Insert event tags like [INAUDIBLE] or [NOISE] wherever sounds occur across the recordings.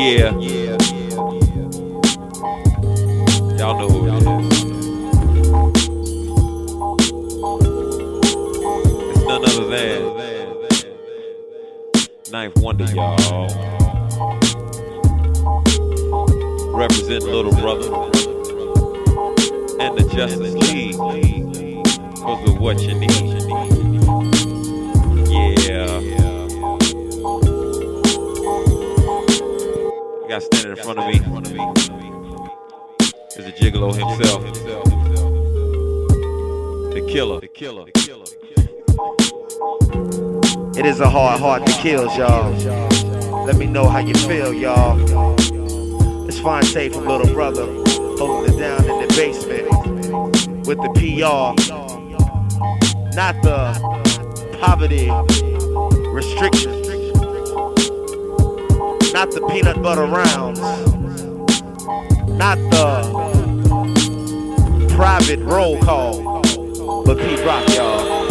Yeah. Y'all know who it is. It's none other than Ninth Wonder, y'all. Represent Little Brother and the Justus League because of what you need. Yeah. got standing in front of me is the gigolo himself, the killer. The killer. The killer. It is a hard heart to kill, y'all. Let me know how you feel, y'all. It's Phonte from Little Brother, holding it down in the basement with the PR, not the poverty restrictions. Not the peanut butter rounds. Not the private roll call. But Pete Rock, y'all.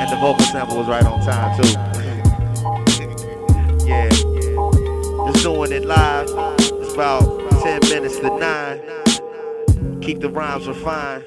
And the vocal sample was right on time, too. [LAUGHS] yeah. Just doing it live. It's about 10 minutes to 9. Keep the rhymes refined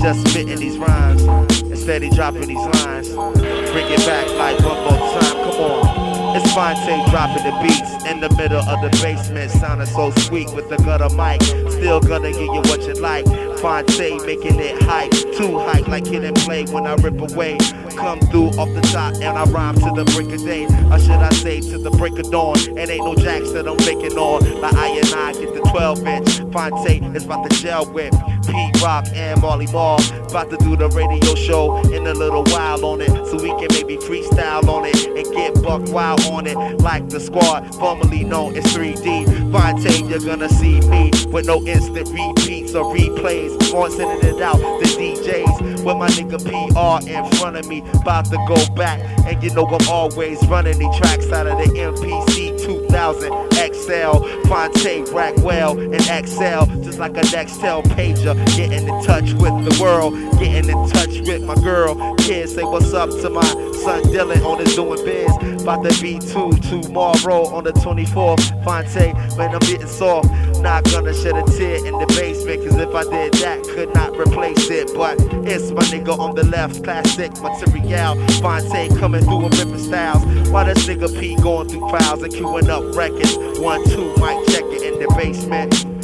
just spitting these rhymes. Instead, he dropping these lines. Bring it back like one more time. Come on. It's Phonte dropping the beats in the middle of the basement, sounding so sweet with the gutter mic. Still gonna give you what you like. Phonte making it hype, too hype like hit and play when I rip away. Come through off the top and I rhyme to the break of day, or should I say to the break of dawn? And ain't no jacks that I'm making on. Like I and I get the 12 inch. Phonte is about to gel with. Pete Rock and Marley Marl. About to do the radio show in a little while on it. So we can maybe freestyle on it and get buck wild on it. Like the squad, formerly known as 3D. Phonte, you're gonna see me with no instant repeats or replays. On sending it out the DJs with my nigga PR in front of me. About to go back. And you know I'm always running the tracks out of the MPC 2000 XL. Phonte Rackwell, and XL. Just like a Nextel pager. Getting in touch with the world. Getting in touch with my girl. Kids say what's up to my son Dylan on his doing biz. About to be two tomorrow on the 24th. Phonte, man, I'm getting soft. Not gonna shed a tear in the basement. Cause if I did that, could not replace it. But it's my nigga on the left. Classic material. Phonte coming through with ripping styles. While this nigga P going through files and queuing up records. One, two, mic check it in the basement.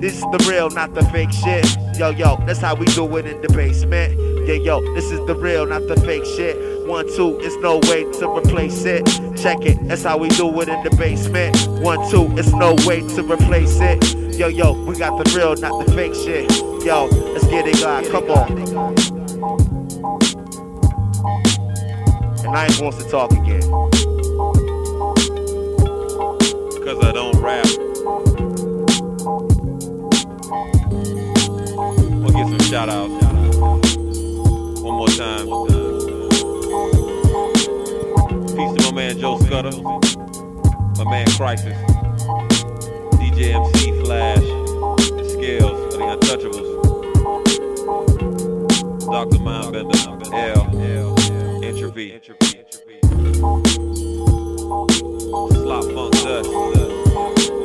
This is the real, not the fake shit. Yo, yo, that's how we do it in the basement. Yeah, yo, this is the real, not the fake shit. One, two, it's no way to replace it. Check it, that's how we do it in the basement. One, two, it's no way to replace it. Yo, yo, we got the real, not the fake shit. Yo, let's get it, God, come on. And I ain't wants to talk again. Cause I don't rap. Shout outs. One more time. Peace to my man Joe Scudda. My man Crisis. DJ MC Flash. The Scales the Untouchables. Dr. Mindbender. L. Entropy. Slop Funk Dust.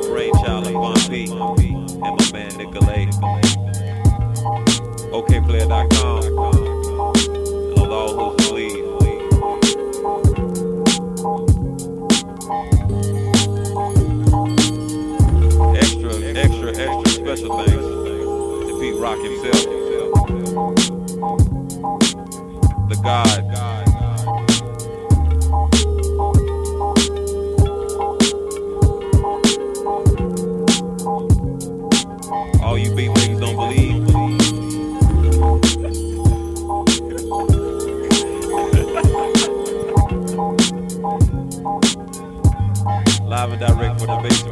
Brainchild of Von P. And my man Nicolay. Okayplayer.com. And all who's believe. Extra, extra, extra special thanks to Pete Rock himself. The God. From the basement.